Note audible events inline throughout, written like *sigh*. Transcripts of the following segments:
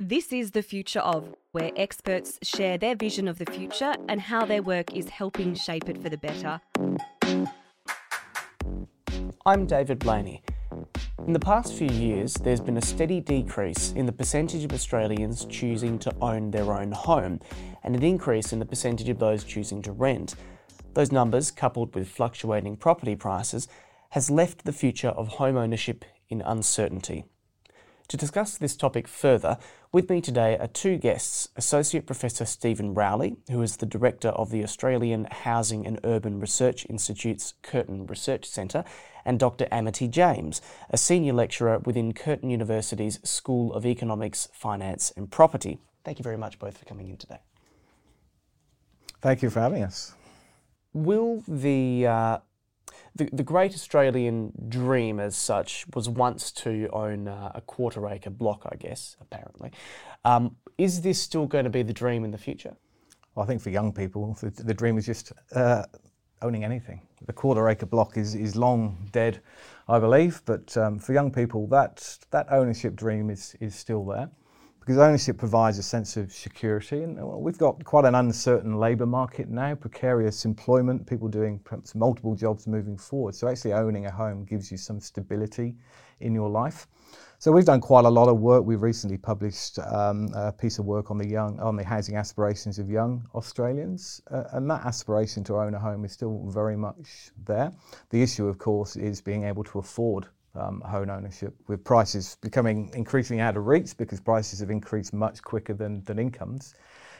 This is The Future of, where experts share their vision of the future and how their work is helping shape it for the better. I'm David Blaney. In the past few years, there's been a steady decrease in the percentage of Australians choosing to own their own home, and an increase in the percentage of those choosing to rent. Those numbers, coupled with fluctuating property prices, has left the future of home ownership in uncertainty. To discuss this topic further, with me today are two guests Associate Professor Steven Rowley, who is the Director of the Australian Housing and Urban Research Institute's Curtin Research Centre, and Dr. Amity James, a Senior Lecturer within Curtin University's School of Economics, Finance and Property. Thank you very much both for coming in today. Thank you for having us. Will the uh, the, the great Australian dream, as such, was once to own uh, a quarter acre block, I guess, apparently. Um, is this still going to be the dream in the future? Well, I think for young people, the, the dream is just uh, owning anything. The quarter acre block is, is long dead, I believe, but um, for young people, that, that ownership dream is, is still there because ownership provides a sense of security. And we've got quite an uncertain labour market now, precarious employment, people doing perhaps multiple jobs moving forward. So actually owning a home gives you some stability in your life. So we've done quite a lot of work. We've recently published um, a piece of work on the young, on the housing aspirations of young Australians, uh, and that aspiration to own a home is still very much there. The issue, of course, is being able to afford um, home ownership, with prices becoming increasingly out of reach because prices have increased much quicker than, than incomes.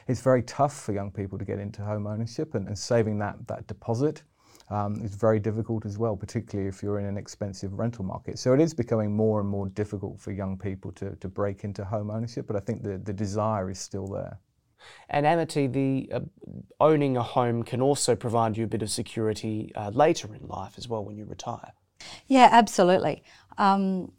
It's very tough for young people to get into home ownership, and, and saving that, that deposit um, is very difficult as well, particularly if you're in an expensive rental market. So it is becoming more and more difficult for young people to, to break into home ownership, but I think the, the desire is still there. And Amity, the uh, owning a home can also provide you a bit of security uh, later in life as well when you retire. Yeah, absolutely. Um,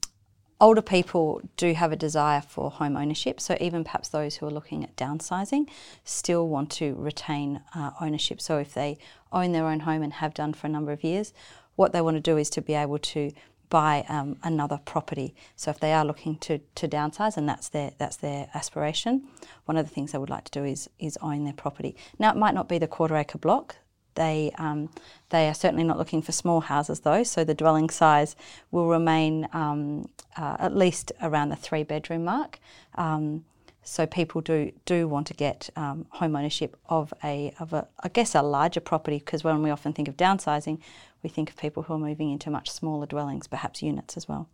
older people do have a desire for home ownership, so even perhaps those who are looking at downsizing still want to retain uh, ownership. So if they own their own home and have done for a number of years, what they want to do is to be able to buy um, another property. So if they are looking to, to downsize and that's their that's their aspiration, one of the things they would like to do is is own their property. Now it might not be the quarter acre block they, um, they are certainly not looking for small houses though, so the dwelling size will remain um, uh, at least around the three bedroom mark. Um, so people do do want to get um, home ownership of a of a I guess a larger property because when we often think of downsizing, we think of people who are moving into much smaller dwellings, perhaps units as well.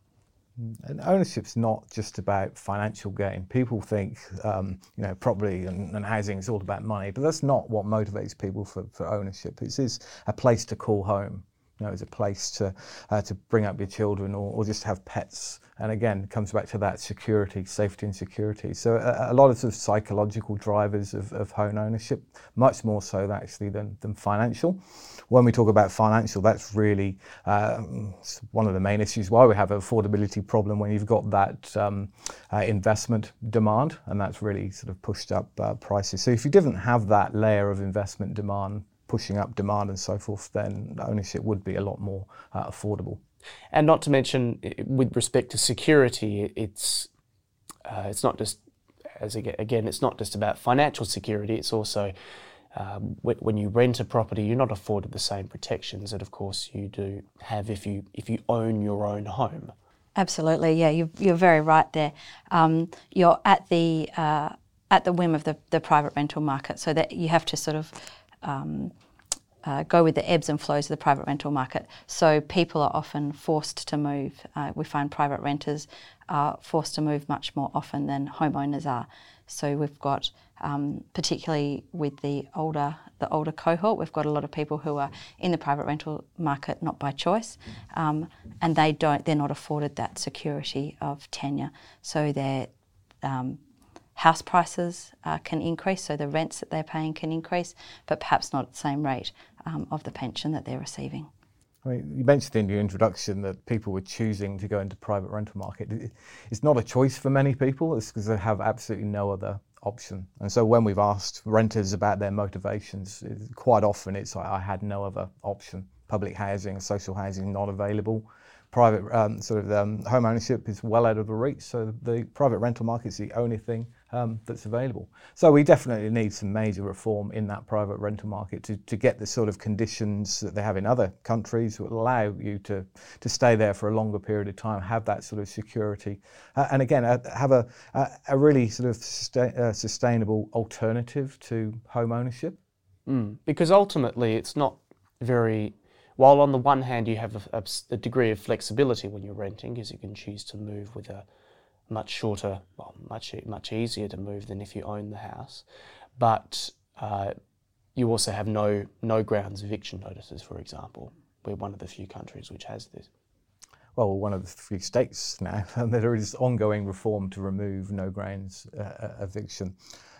And ownership's not just about financial gain. People think, um, you know, property and, and, housing is all about money, but that's not what motivates people for, for ownership. It is a place to call home. You know, it's a place to uh, to bring up your children or, or just have pets. And again, comes back to that security, safety, and security. So a, a lot of sort of psychological drivers of, of home ownership, much more so actually than, than financial when we talk about financial, that's really uh, one of the main issues why we have an affordability problem when you've got that um, uh, investment demand, and that's really sort of pushed up uh, prices. So if you didn't have that layer of investment demand pushing up demand and so forth, then ownership would be a lot more uh, affordable. And not to mention, with respect to security, it's uh, it's not just as again, it's not just about financial security. It's also um, when you rent a property, you're not afforded the same protections that, of course, you do have if you if you own your own home. Absolutely, yeah, you're, you're very right there. Um, you're at the uh, at the whim of the, the private rental market, so that you have to sort of um, uh, go with the ebbs and flows of the private rental market. So people are often forced to move. Uh, we find private renters are forced to move much more often than homeowners are. So we've got, um, particularly with the older the older cohort, we've got a lot of people who are in the private rental market not by choice, um, and they don't they're not afforded that security of tenure. So their um, house prices uh, can increase, so the rents that they're paying can increase, but perhaps not at the same rate um, of the pension that they're receiving. I mean, you mentioned in your introduction that people were choosing to go into private rental market. It's not a choice for many people. It's because they have absolutely no other option. And so when we've asked renters about their motivations, quite often it's like, I had no other option. Public housing, social housing not available. Private um, sort of um, home ownership is well out of the reach. So the private rental market is the only thing um, that's available. So we definitely need some major reform in that private rental market to, to get the sort of conditions that they have in other countries that allow you to, to stay there for a longer period of time, have that sort of security, uh, and again, uh, have a, a, a, really sort of susta- uh, sustainable alternative to home ownership. Mm, because ultimately, it's not very while on the one hand you have a, a, degree of flexibility when you're renting, because you can choose to move with a much shorter, well, much much easier to move than if you own the house, but uh, you also have no no grounds eviction notices, for example. We're one of the few countries which has this. Well, one of the few states now, and there is ongoing reform to remove no grounds uh, uh eviction.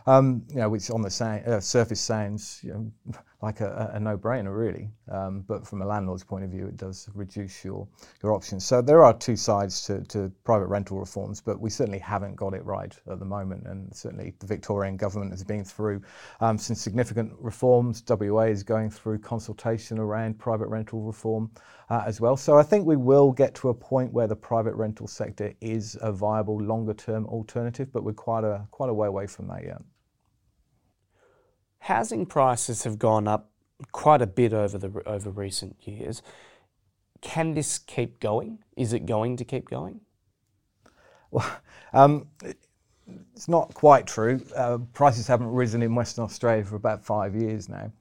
Um, you know, which on the sa- uh, surface sounds you know, *laughs* like a, a, no-brainer, really. Um, but from a landlord's point of view, it does reduce your your options. So there are two sides to, to private rental reforms, but we certainly haven't got it right at the moment. And certainly the Victorian government has been through um, some significant reforms. WA is going through consultation around private rental reform uh, as well. So I think we will get to a point where the private rental sector is a viable longer-term alternative, but we're quite a quite a way away from that yet housing prices have gone up quite a bit over the over recent years. Can this keep going? Is it going to keep going? Well, um, it's not quite true. Uh, prices haven't risen in Western Australia for about five years now.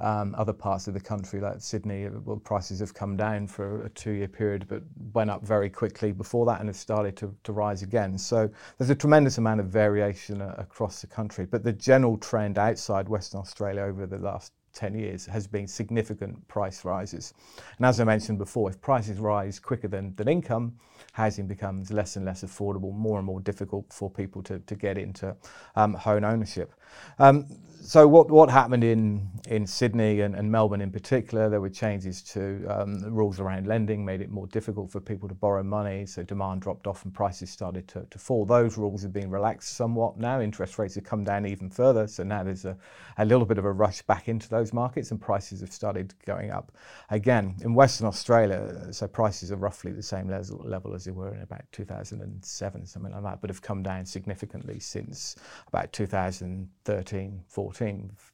Um, other parts of the country, like Sydney, uh, well, prices have come down for a two-year period, but went up very quickly before that and have started to, to rise again. So there's a tremendous amount of variation uh, across the country. But the general trend outside Western Australia over the last 10 years has been significant price rises. And as I mentioned before, if prices rise quicker than, than income, housing becomes less and less affordable, more and more difficult for people to, to get into um, home ownership. Um, so what what happened in in Sydney and, and Melbourne in particular? There were changes to um, rules around lending, made it more difficult for people to borrow money. So demand dropped off and prices started to, to fall. Those rules have been relaxed somewhat now. Interest rates have come down even further. So now there's a, a little bit of a rush back into those markets, and prices have started going up again in Western Australia. So prices are roughly the same level, level as they were in about 2007, something like that, but have come down significantly since about 2013, 14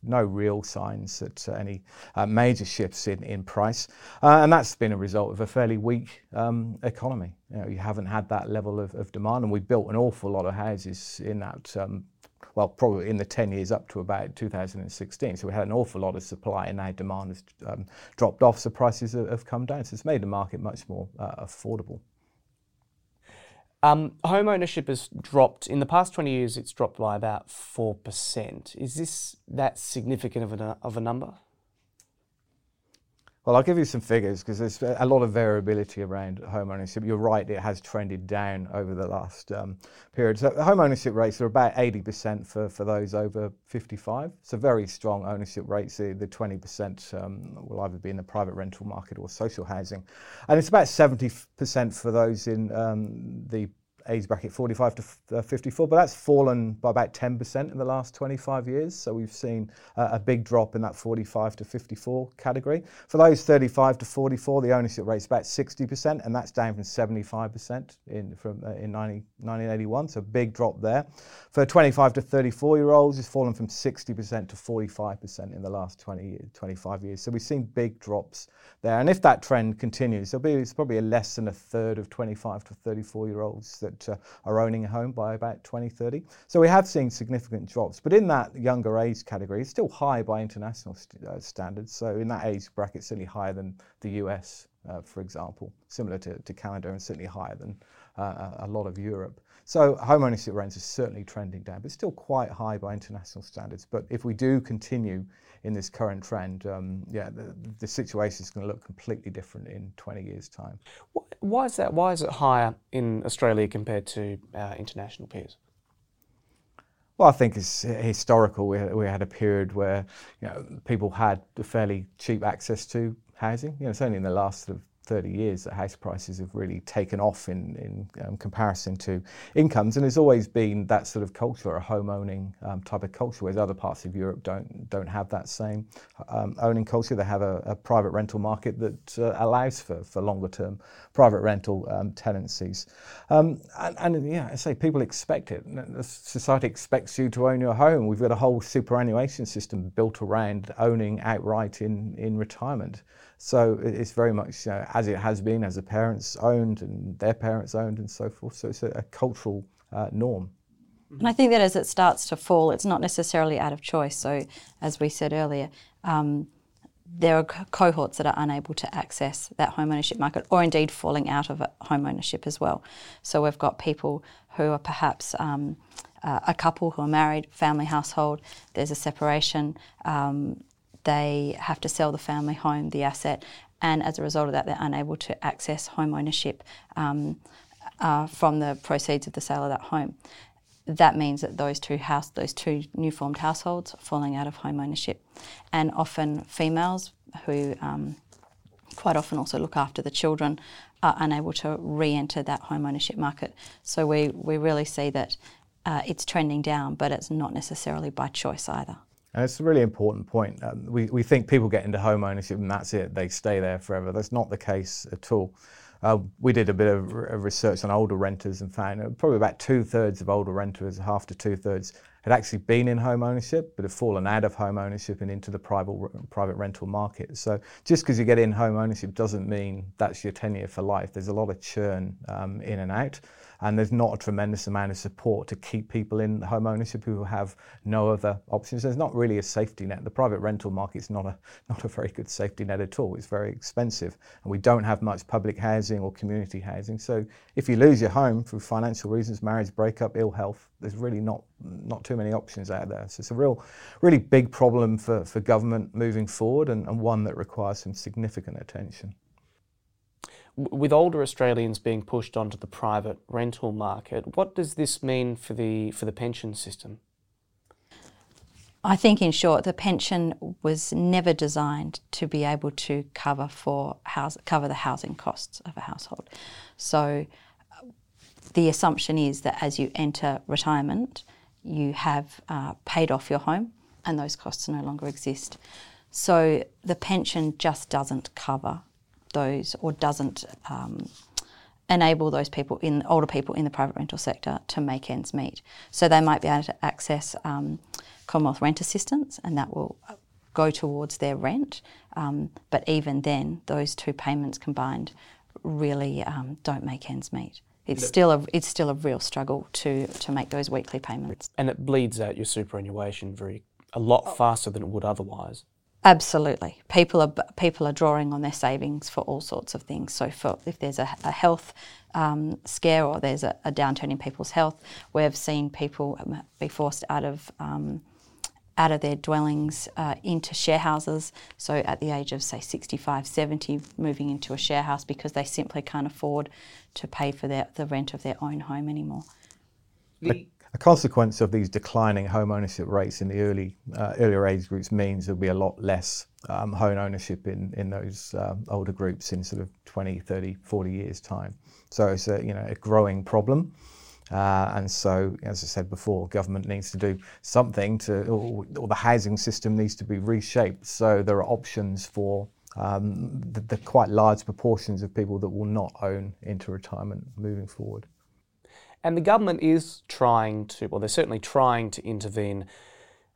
no real signs that uh, any uh, major shifts in, in price. Uh, and that's been a result of a fairly weak um, economy. You, know, you haven't had that level of, of, demand, and we built an awful lot of houses in that. Um, well, probably in the 10 years up to about 2016. So we had an awful lot of supply and now demand has um, dropped off, so prices have, have, come down. So it's made the market much more uh, affordable. Um, home ownership has dropped in the past 20 years. It's dropped by about four percent. Is this that significant of a of a number? Well, I'll give you some figures because there's a lot of variability around home ownership. You're right, it has trended down over the last um, period. So home ownership rates are about 80% for, for those over 55. So very strong ownership rates. The, the 20% um, will either be in the private rental market or social housing. And it's about 70% for those in um, the age bracket 45 to uh, 54, but that's fallen by about 10% in the last 25 years. So we've seen uh, a big drop in that 45 to 54 category. For those 35 to 44, the ownership rate is about 60%, and that's down from 75% in from uh, in 90, 1981. So big drop there. For 25 to 34 year olds, it's fallen from 60% to 45% in the last 20, 25 years. So we've seen big drops there, and if that trend continues, there'll be it's probably less than a third of 25 to 34 year olds that that uh, are owning a home by about 2030. So we have seen significant drops, but in that younger age category, it's still high by international st- uh, standards. So in that age bracket, certainly higher than the US, uh, for example, similar to, to Canada, and certainly higher than uh, a lot of Europe. So home ownership rents are certainly trending down, but still quite high by international standards. But if we do continue in this current trend, um, yeah, the, the situation is going to look completely different in 20 years' time. Why is that? Why is it higher in Australia compared to our international peers? Well, I think it's historical. We had, we had a period where you know, people had fairly cheap access to housing. You know, it's only in the last sort of 30 years that house prices have really taken off in, in um, comparison to incomes. And it's always been that sort of culture, a home owning um, type of culture, whereas other parts of Europe don't, don't have that same um, owning culture. They have a, a private rental market that uh, allows for, for longer term private rental um, tenancies. Um, and, and, yeah, I say people expect it. Society expects you to own your home. We've got a whole superannuation system built around owning outright in, in retirement. So it's very much uh, as it has been, as the parents owned and their parents owned and so forth. So it's a, a cultural uh, norm. And I think that as it starts to fall, it's not necessarily out of choice. So, as we said earlier, um, there are cohorts that are unable to access that home ownership market or indeed falling out of home ownership as well. So, we've got people who are perhaps um, uh, a couple who are married, family household, there's a separation, um, they have to sell the family home, the asset, and as a result of that, they're unable to access home ownership um, uh, from the proceeds of the sale of that home. That means that those two house, those two new formed households, are falling out of home ownership, and often females who um, quite often also look after the children are unable to re-enter that home ownership market. So we we really see that uh, it's trending down, but it's not necessarily by choice either. And it's a really important point. Um, we, we think people get into home ownership and that's it, they stay there forever. That's not the case at all. Uh, we did a bit of research on older renters and found probably about two thirds of older renters, half to two thirds, had actually been in home ownership but have fallen out of home ownership and into the private, private rental market. So just because you get in home ownership doesn't mean that's your tenure for life. There's a lot of churn um, in and out and there's not a tremendous amount of support to keep people in home ownership who have no other options. There's not really a safety net. The private rental market's not a not a very good safety net at all. It's very expensive, and we don't have much public housing or community housing. So if you lose your home for financial reasons, marriage breakup, ill health, there's really not not too many options out there. So it's a real, really big problem for, for government moving forward, and, and one that requires some significant attention with older Australians being pushed onto the private rental market, what does this mean for the for the pension system? I think, in short, the pension was never designed to be able to cover for house, cover the housing costs of a household. So, the assumption is that as you enter retirement, you have uh, paid off your home, and those costs no longer exist. So, the pension just doesn't cover those or doesn't um, enable those people in older people in the private rental sector to make ends meet. So they might be able to access um, Commonwealth rent assistance, and that will go towards their rent. Um, but even then, those two payments combined really um, don't make ends meet. It's still a it's still a real struggle to to make those weekly payments. And it bleeds out your superannuation very a lot faster than it would otherwise. Absolutely, people are people are drawing on their savings for all sorts of things. So, for if there's a, a health um, scare or there's a, a, downturn in people's health, we've seen people um, be forced out of um, out of their dwellings uh, into share houses. So, at the age of say 65, 70, moving into a share house because they simply can't afford to pay for their, the rent of their own home anymore. The, a consequence of these declining home ownership rates in the early uh, earlier age groups means there'll be a lot less um, home ownership in, in those um, older groups in sort of 20, 30, 40 years time. So it's a, you know, a growing problem. Uh, and so, as I said before, government needs to do something to, or, or the housing system needs to be reshaped so there are options for um, the, the quite large proportions of people that will not own into retirement moving forward. And the government is trying to, well, they're certainly trying to intervene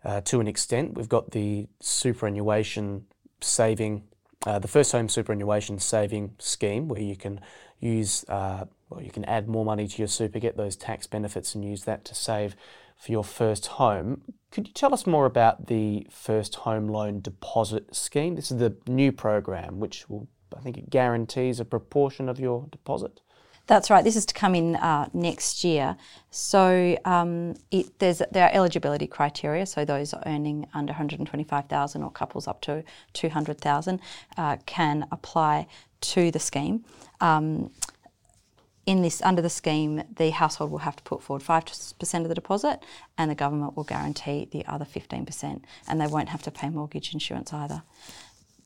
uh, to an extent. We've got the superannuation saving, uh, the first home superannuation saving scheme, where you can use, uh, well, you can add more money to your super, get those tax benefits, and use that to save for your first home. Could you tell us more about the first home loan deposit scheme? This is the new program, which will, I think, it guarantees a proportion of your deposit. That's right. This is to come in uh, next year. So um, it, there are eligibility criteria. So those earning under 125,000 or couples up to 200,000 uh, can apply to the scheme. Um, in this, under the scheme, the household will have to put forward 5% of the deposit and the government will guarantee the other 15%. And they won't have to pay mortgage insurance either.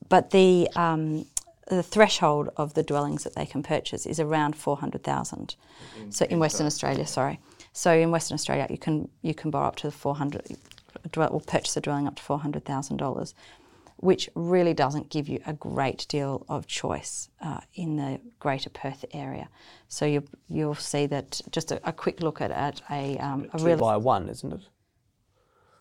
But the, um, the threshold of the dwellings that they can purchase is around 400,000. So in Western Australia, sorry. So in Western Australia, you can you can borrow up to 400 or purchase a dwelling up to $400,000, which really doesn't give you a great deal of choice uh, in the Greater Perth area. So you you'll see that just a, a quick look at, at a um, a real by one, isn't it?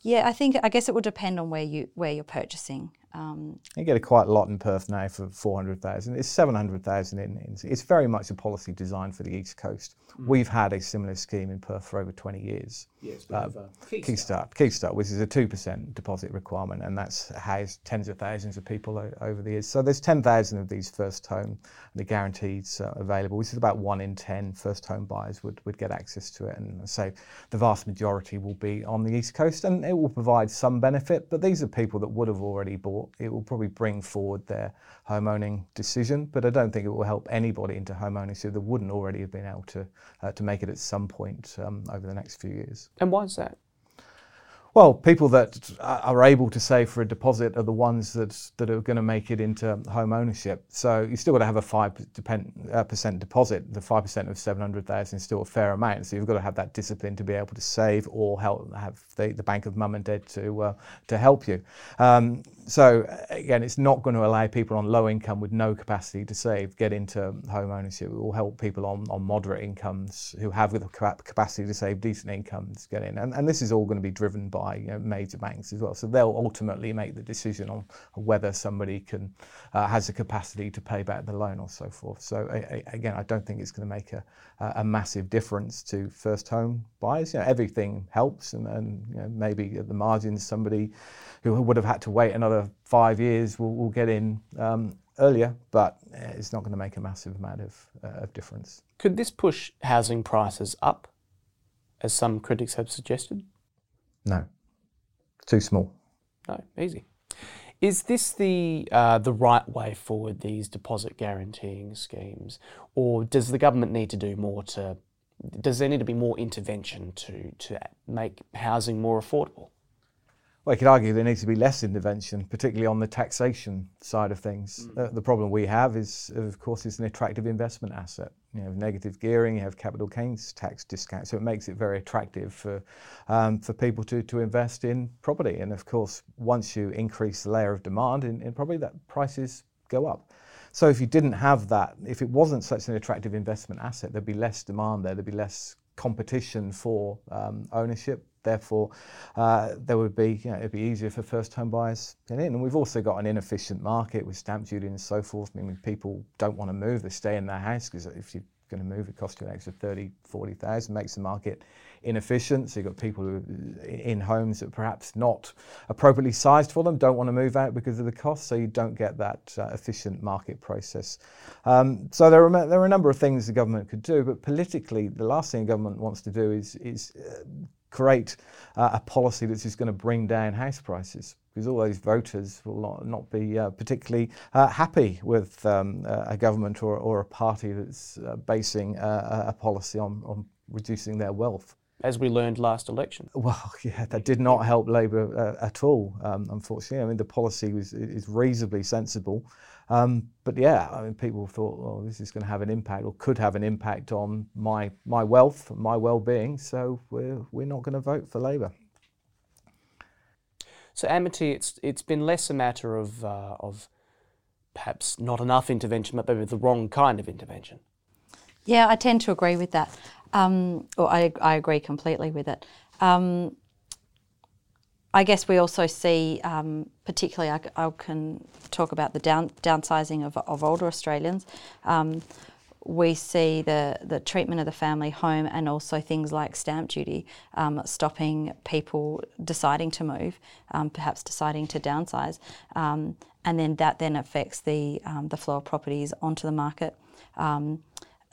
Yeah, I think I guess it will depend on where you where you're purchasing. Um, you get a quite a lot in Perth now for 400,000. It's 700,000 in, in. It's very much a policy designed for the East Coast. Mm. We've had a similar scheme in Perth for over 20 years. Yes, we uh, have a Keystart. Keystart. Keystart, which is a 2% deposit requirement, and that's housed tens of thousands of people o- over the years. So there's 10,000 of these first home, the guarantees uh, available, which is about one in 10 first home buyers would, would get access to it. And so the vast majority will be on the East Coast, and it will provide some benefit, but these are people that would have already bought. It will probably bring forward their home owning decision, but I don't think it will help anybody into home ownership that wouldn't already have been able to, uh, to make it at some point um, over the next few years. And why is that? Well, people that are able to save for a deposit are the ones that, that are going to make it into home ownership. So you still got to have a 5% uh, deposit. The 5% of 700,000 is still a fair amount. So you've got to have that discipline to be able to save or help have the, the bank of mum and dad to, uh, to help you. Um, so again, it's not going to allow people on low income with no capacity to save get into home ownership. It will help people on, on moderate incomes who have the capacity to save decent incomes get in. And, and this is all going to be driven by you know, major banks as well. So they'll ultimately make the decision on whether somebody can uh, has the capacity to pay back the loan or so forth. So again, I don't think it's going to make a, a massive difference to first home buyers. You know, everything helps, and, and you know, maybe at the margins somebody who would have had to wait another five years will, will get in um, earlier, but it's not going to make a massive amount of, uh, of difference. Could this push housing prices up, as some critics have suggested? No, too small. No, easy. Is this the uh, the right way forward? These deposit guaranteeing schemes, or does the government need to do more to? Does there need to be more intervention to to make housing more affordable? Well, you could argue there needs to be less intervention, particularly on the taxation side of things. Mm. Uh, the problem we have is, of course, it's an attractive investment asset. You have negative gearing, you have capital gains tax discount, so it makes it very attractive for um, for people to, to invest in property. And of course, once you increase the layer of demand in, in property, that prices go up. So if you didn't have that, if it wasn't such an attractive investment asset, there'd be less demand there, there'd be less competition for um, ownership Therefore, uh, there would be, you know, it'd be easier for first home buyers to get in. And we've also got an inefficient market with stamp duty and so forth. I mean, people don't want to move, they stay in their house because if you're going to move, it costs you an extra 30, 40,000, makes the market inefficient. So you've got people who in homes that perhaps not appropriately sized for them, don't want to move out because of the cost, so you don't get that uh, efficient market process. Um, so there are, there are a number of things the government could do, but politically, the last thing the government wants to do is, is uh, create uh, a policy that's just going to bring down house prices because all those voters will not, not be uh, particularly uh, happy with um, a government or, or a party that's uh, basing a policy on, on reducing their wealth as we learned last election. Well, *laughs* yeah, that did not help Labor uh, at all, um, unfortunately. I mean, the policy was is reasonably sensible, um, but yeah, I mean, people thought, well, this is going to have an impact or could have an impact on my my wealth, my well-being. So we're we're not going to vote for Labor. So Amity, it's it's been less a matter of uh, of perhaps not enough intervention, but maybe the wrong kind of intervention. Yeah, I tend to agree with that. Um, or I, I agree completely with it. Um, I guess we also see, um, particularly, I, I, can talk about the down, downsizing of, of older Australians. Um, we see the, the treatment of the family home and also things like stamp duty um, stopping people deciding to move, um, perhaps deciding to downsize, um, and then that then affects the um, the flow of properties onto the market. Um,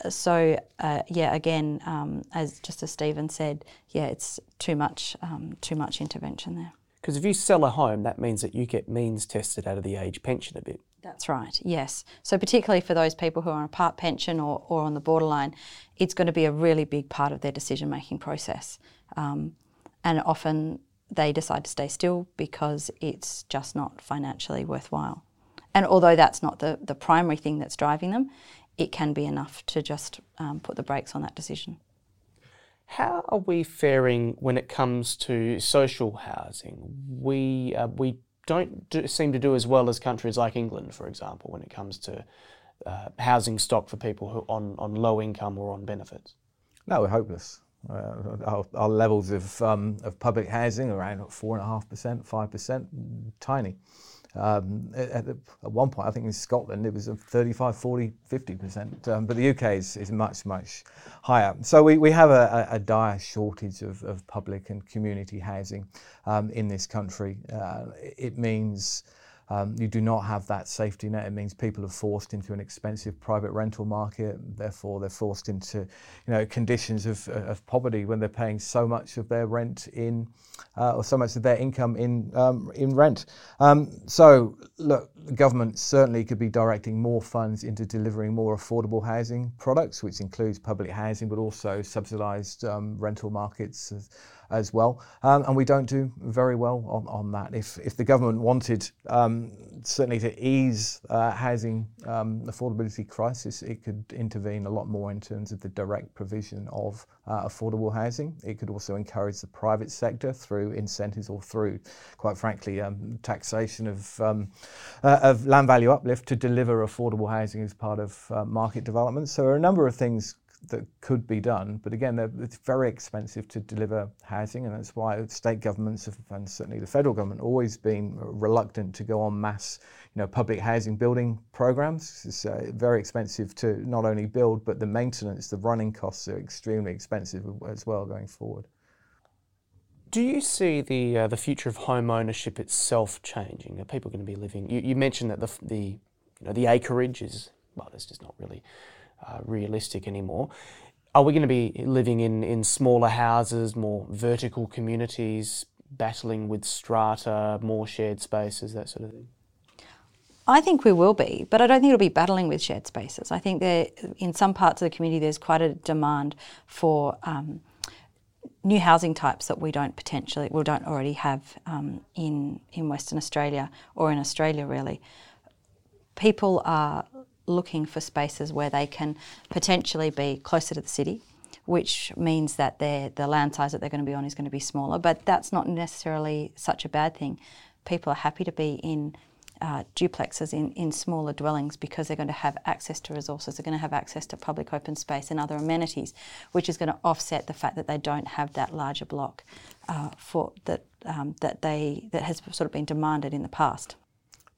so uh, yeah, again, um, as just as Steven said, yeah, it's too much, um, too much intervention there. Because if you sell a home, that means that you get means tested out of the age pension a bit. That's right, yes. So particularly for those people who are on a part pension or, or on the borderline, it's going to be a really big part of their decision making process. Um, and often they decide to stay still because it's just not financially worthwhile. And although that's not the, the primary thing that's driving them, it can be enough to just um, put the brakes on that decision. How are we faring when it comes to social housing? We uh, we don't do, seem to do as well as countries like England, for example, when it comes to uh, housing stock for people who on on low income or on benefits. No, we're hopeless. Uh, our, our, levels of um, of public housing around four and a half percent, five percent, tiny. Um, at, at, one point, I think in Scotland it was a 35, 40, 50%, um, but the UK is, is much, much higher. So we, we have a, a dire shortage of, of public and community housing um, in this country. Uh, it means um, you do not have that safety net. It means people are forced into an expensive private rental market. Therefore, they're forced into, you know, conditions of, of poverty when they're paying so much of their rent in, uh, or so much of their income in um, in rent. Um, so, look, the government certainly could be directing more funds into delivering more affordable housing products, which includes public housing, but also subsidised um, rental markets well. Um, and we don't do very well on, on that. If, if the government wanted um, certainly to ease uh, housing um, affordability crisis, it could intervene a lot more in terms of the direct provision of uh, affordable housing. It could also encourage the private sector through incentives or through, quite frankly, um, taxation of, um, uh, of land value uplift to deliver affordable housing as part of uh, market development. So there are a number of things that could be done. But again, it's very expensive to deliver housing, and that's why state governments have, and certainly the federal government, always been reluctant to go on mass, you know, public housing building programs. It's uh, very expensive to not only build, but the maintenance, the running costs are extremely expensive as well going forward. Do you see the uh, the future of home ownership itself changing? Are people going to be living? You, you mentioned that the the you know the acreage is well, it's just not really uh, realistic anymore. Are we going to be living in, in smaller houses, more vertical communities, battling with strata, more shared spaces, that sort of thing? I think we will be, but I don't think it'll be battling with shared spaces. I think that in some parts of the community there's quite a demand for um, new housing types that we don't potentially, we don't already have um, in in Western Australia or in Australia really. People are looking for spaces where they can potentially be closer to the city, which means that the land size that they're going to be on is going to be smaller. But that's not necessarily such a bad thing. People are happy to be in uh, duplexes in, in smaller dwellings because they're going to have access to resources, they're going to have access to public open space and other amenities, which is going to offset the fact that they don't have that larger block uh, for that um, that they that has sort of been demanded in the past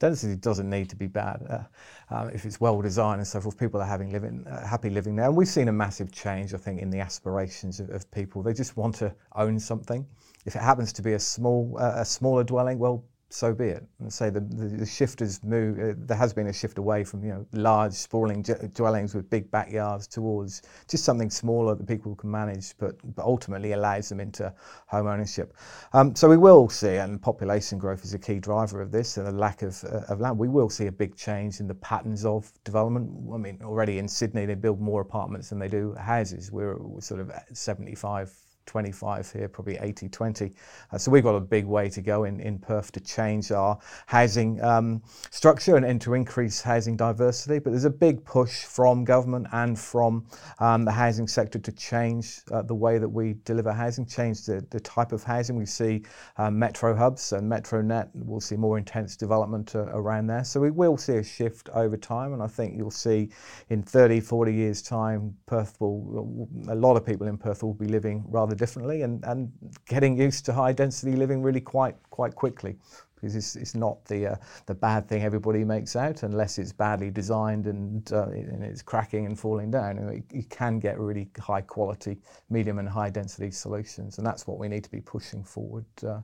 density doesn't need to be bad uh, uh, if it's well designed and so forth. People are having living, uh, happy living there. And we've seen a massive change, I think, in the aspirations of, of people. They just want to own something. If it happens to be a small, uh, a smaller dwelling, well, so be it. And say the, the, the shift has moved, uh, there has been a shift away from you know large sprawling dwellings with big backyards towards just something smaller that people can manage, but, but ultimately allows them into home ownership. Um, so we will see, and population growth is a key driver of this, and the lack of, uh, of land. We will see a big change in the patterns of development. I mean, already in Sydney they build more apartments than they do houses. We're, we're sort of 75 25 here, probably 80 20. Uh, so we've got a big way to go in, in Perth to change our housing um, structure and, and, to increase housing diversity. But there's a big push from government and from um, the housing sector to change uh, the way that we deliver housing, change the, the type of housing. We see um, metro hubs and MetroNet, we'll see more intense development uh, around there. So we will see a shift over time, and I think you'll see in 30, 40 years' time, Perth will, a lot of people in Perth will be living rather rather differently and, and getting used to high density living really quite quite quickly because it's, it's not the uh, the bad thing everybody makes out unless it's badly designed and, uh, and it's cracking and falling down. You, you, can get really high quality, medium and high density solutions, and that's what we need to be pushing forward uh,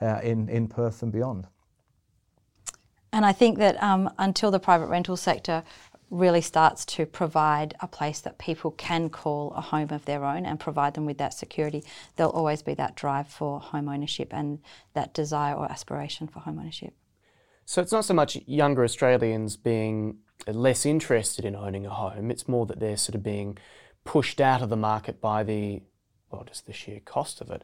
uh in in Perth and beyond. And I think that um, until the private rental sector really starts to provide a place that people can call a home of their own and provide them with that security, there'll always be that drive for home ownership and that desire or aspiration for home ownership. So it's not so much younger Australians being less interested in owning a home, it's more that they're sort of being pushed out of the market by the, well, just the sheer cost of it.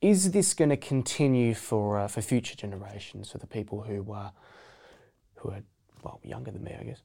Is this going to continue for, uh, for future generations, for the people who uh, who are well younger than me, I guess.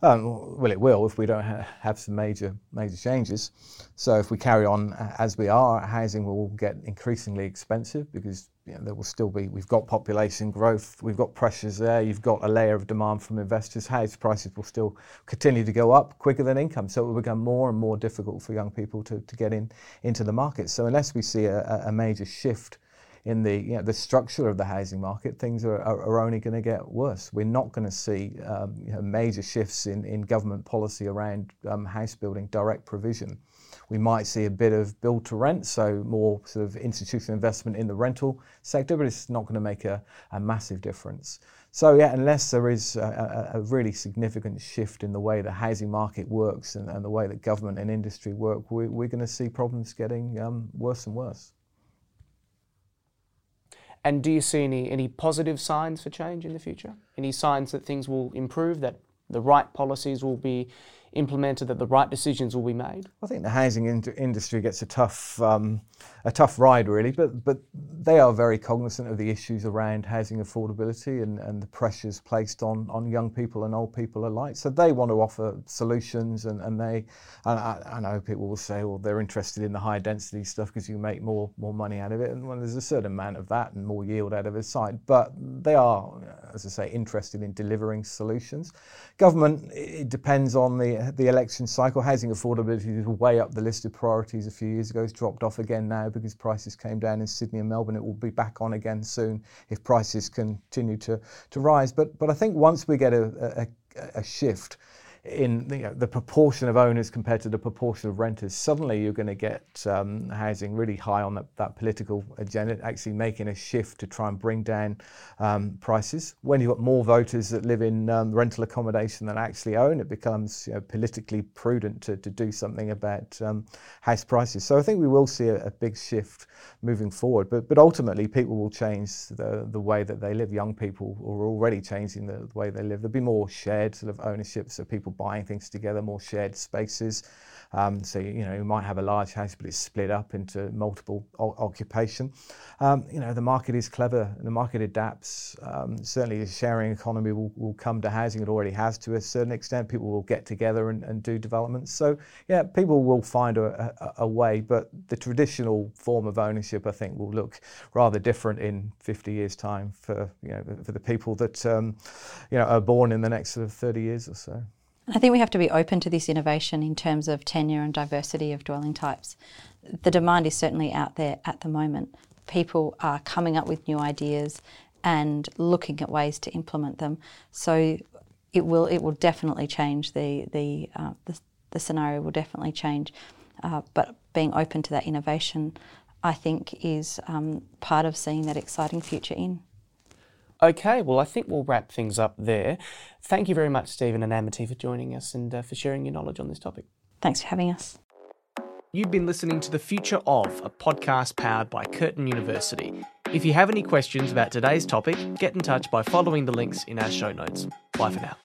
Um, well, it will if we don't ha- have some major major changes. So if we carry on as we are, housing will get increasingly expensive because you know, there will still be. We've got population growth, we've got pressures there. You've got a layer of demand from investors. House prices will still continue to go up quicker than income, so it will become more and more difficult for young people to, to get in into the market. So unless we see a, a major shift in the you know, the structure of the housing market, things are, are, are only going to get worse. We're not going to see um, you know, major shifts in, in government policy around um, house building, direct provision. We might see a bit of build to rent, so more sort of institutional investment in the rental sector, but it's not going to make a, a massive difference. So yeah, unless there is a, a, really significant shift in the way the housing market works and, and the way that government and industry work, we, are going to see problems getting um, worse and worse. And do you see any, any positive signs for change in the future? Any signs that things will improve, that the right policies will be implemented, that the right decisions will be made? I think the housing in- industry gets a tough, um, a tough ride, really, but, but they are very cognizant of the issues around housing affordability and, and the pressures placed on, on young people and old people alike. So they want to offer solutions, and, and they, and I, I know people will say, well, they're interested in the high density stuff because you make more, more money out of it, and there's a certain amount of that and more yield out of a site, but they are, as I say, interested in delivering solutions. Government, it depends on the the election cycle. Housing affordability was way up the list of priorities a few years ago. It's dropped off again now because prices came down in Sydney and Melbourne. It will be back on again soon if prices continue to, to rise. But, but I think once we get a, a, a shift, in you know, the proportion of owners compared to the proportion of renters, suddenly you're going to get um, housing really high on that, that, political agenda, actually making a shift to try and bring down um, prices. When you've got more voters that live in um, rental accommodation than actually own, it becomes you know, politically prudent to, to do something about um, house prices. So I think we will see a, a, big shift moving forward. But, but ultimately, people will change the, the way that they live. Young people are already changing the, the way they live. There'll be more shared sort of ownership, so people buying things together, more shared spaces. Um, so you know you might have a large house, but it's split up into multiple o- occupation. Um, you know the market is clever. The market adapts. Um, certainly, the sharing economy will, will come to housing. It already has to a certain extent. People will get together and, and do developments. So yeah, people will find a, a, a, way. But the traditional form of ownership, I think, will look rather different in 50 years' time for you know for the people that um, you know are born in the next sort of 30 years or so. I think we have to be open to this innovation in terms of tenure and diversity of dwelling types. The demand is certainly out there at the moment. People are coming up with new ideas and looking at ways to implement them. So it will it will definitely change the the uh, the, the, scenario will definitely change. Uh, but being open to that innovation, I think, is um, part of seeing that exciting future in. Okay, well, I think we'll wrap things up there. Thank you very much, Steven and Amity, for joining us and uh, for sharing your knowledge on this topic. Thanks for having us. You've been listening to The Future of, a podcast powered by Curtin University. If you have any questions about today's topic, get in touch by following the links in our show notes. Bye for now.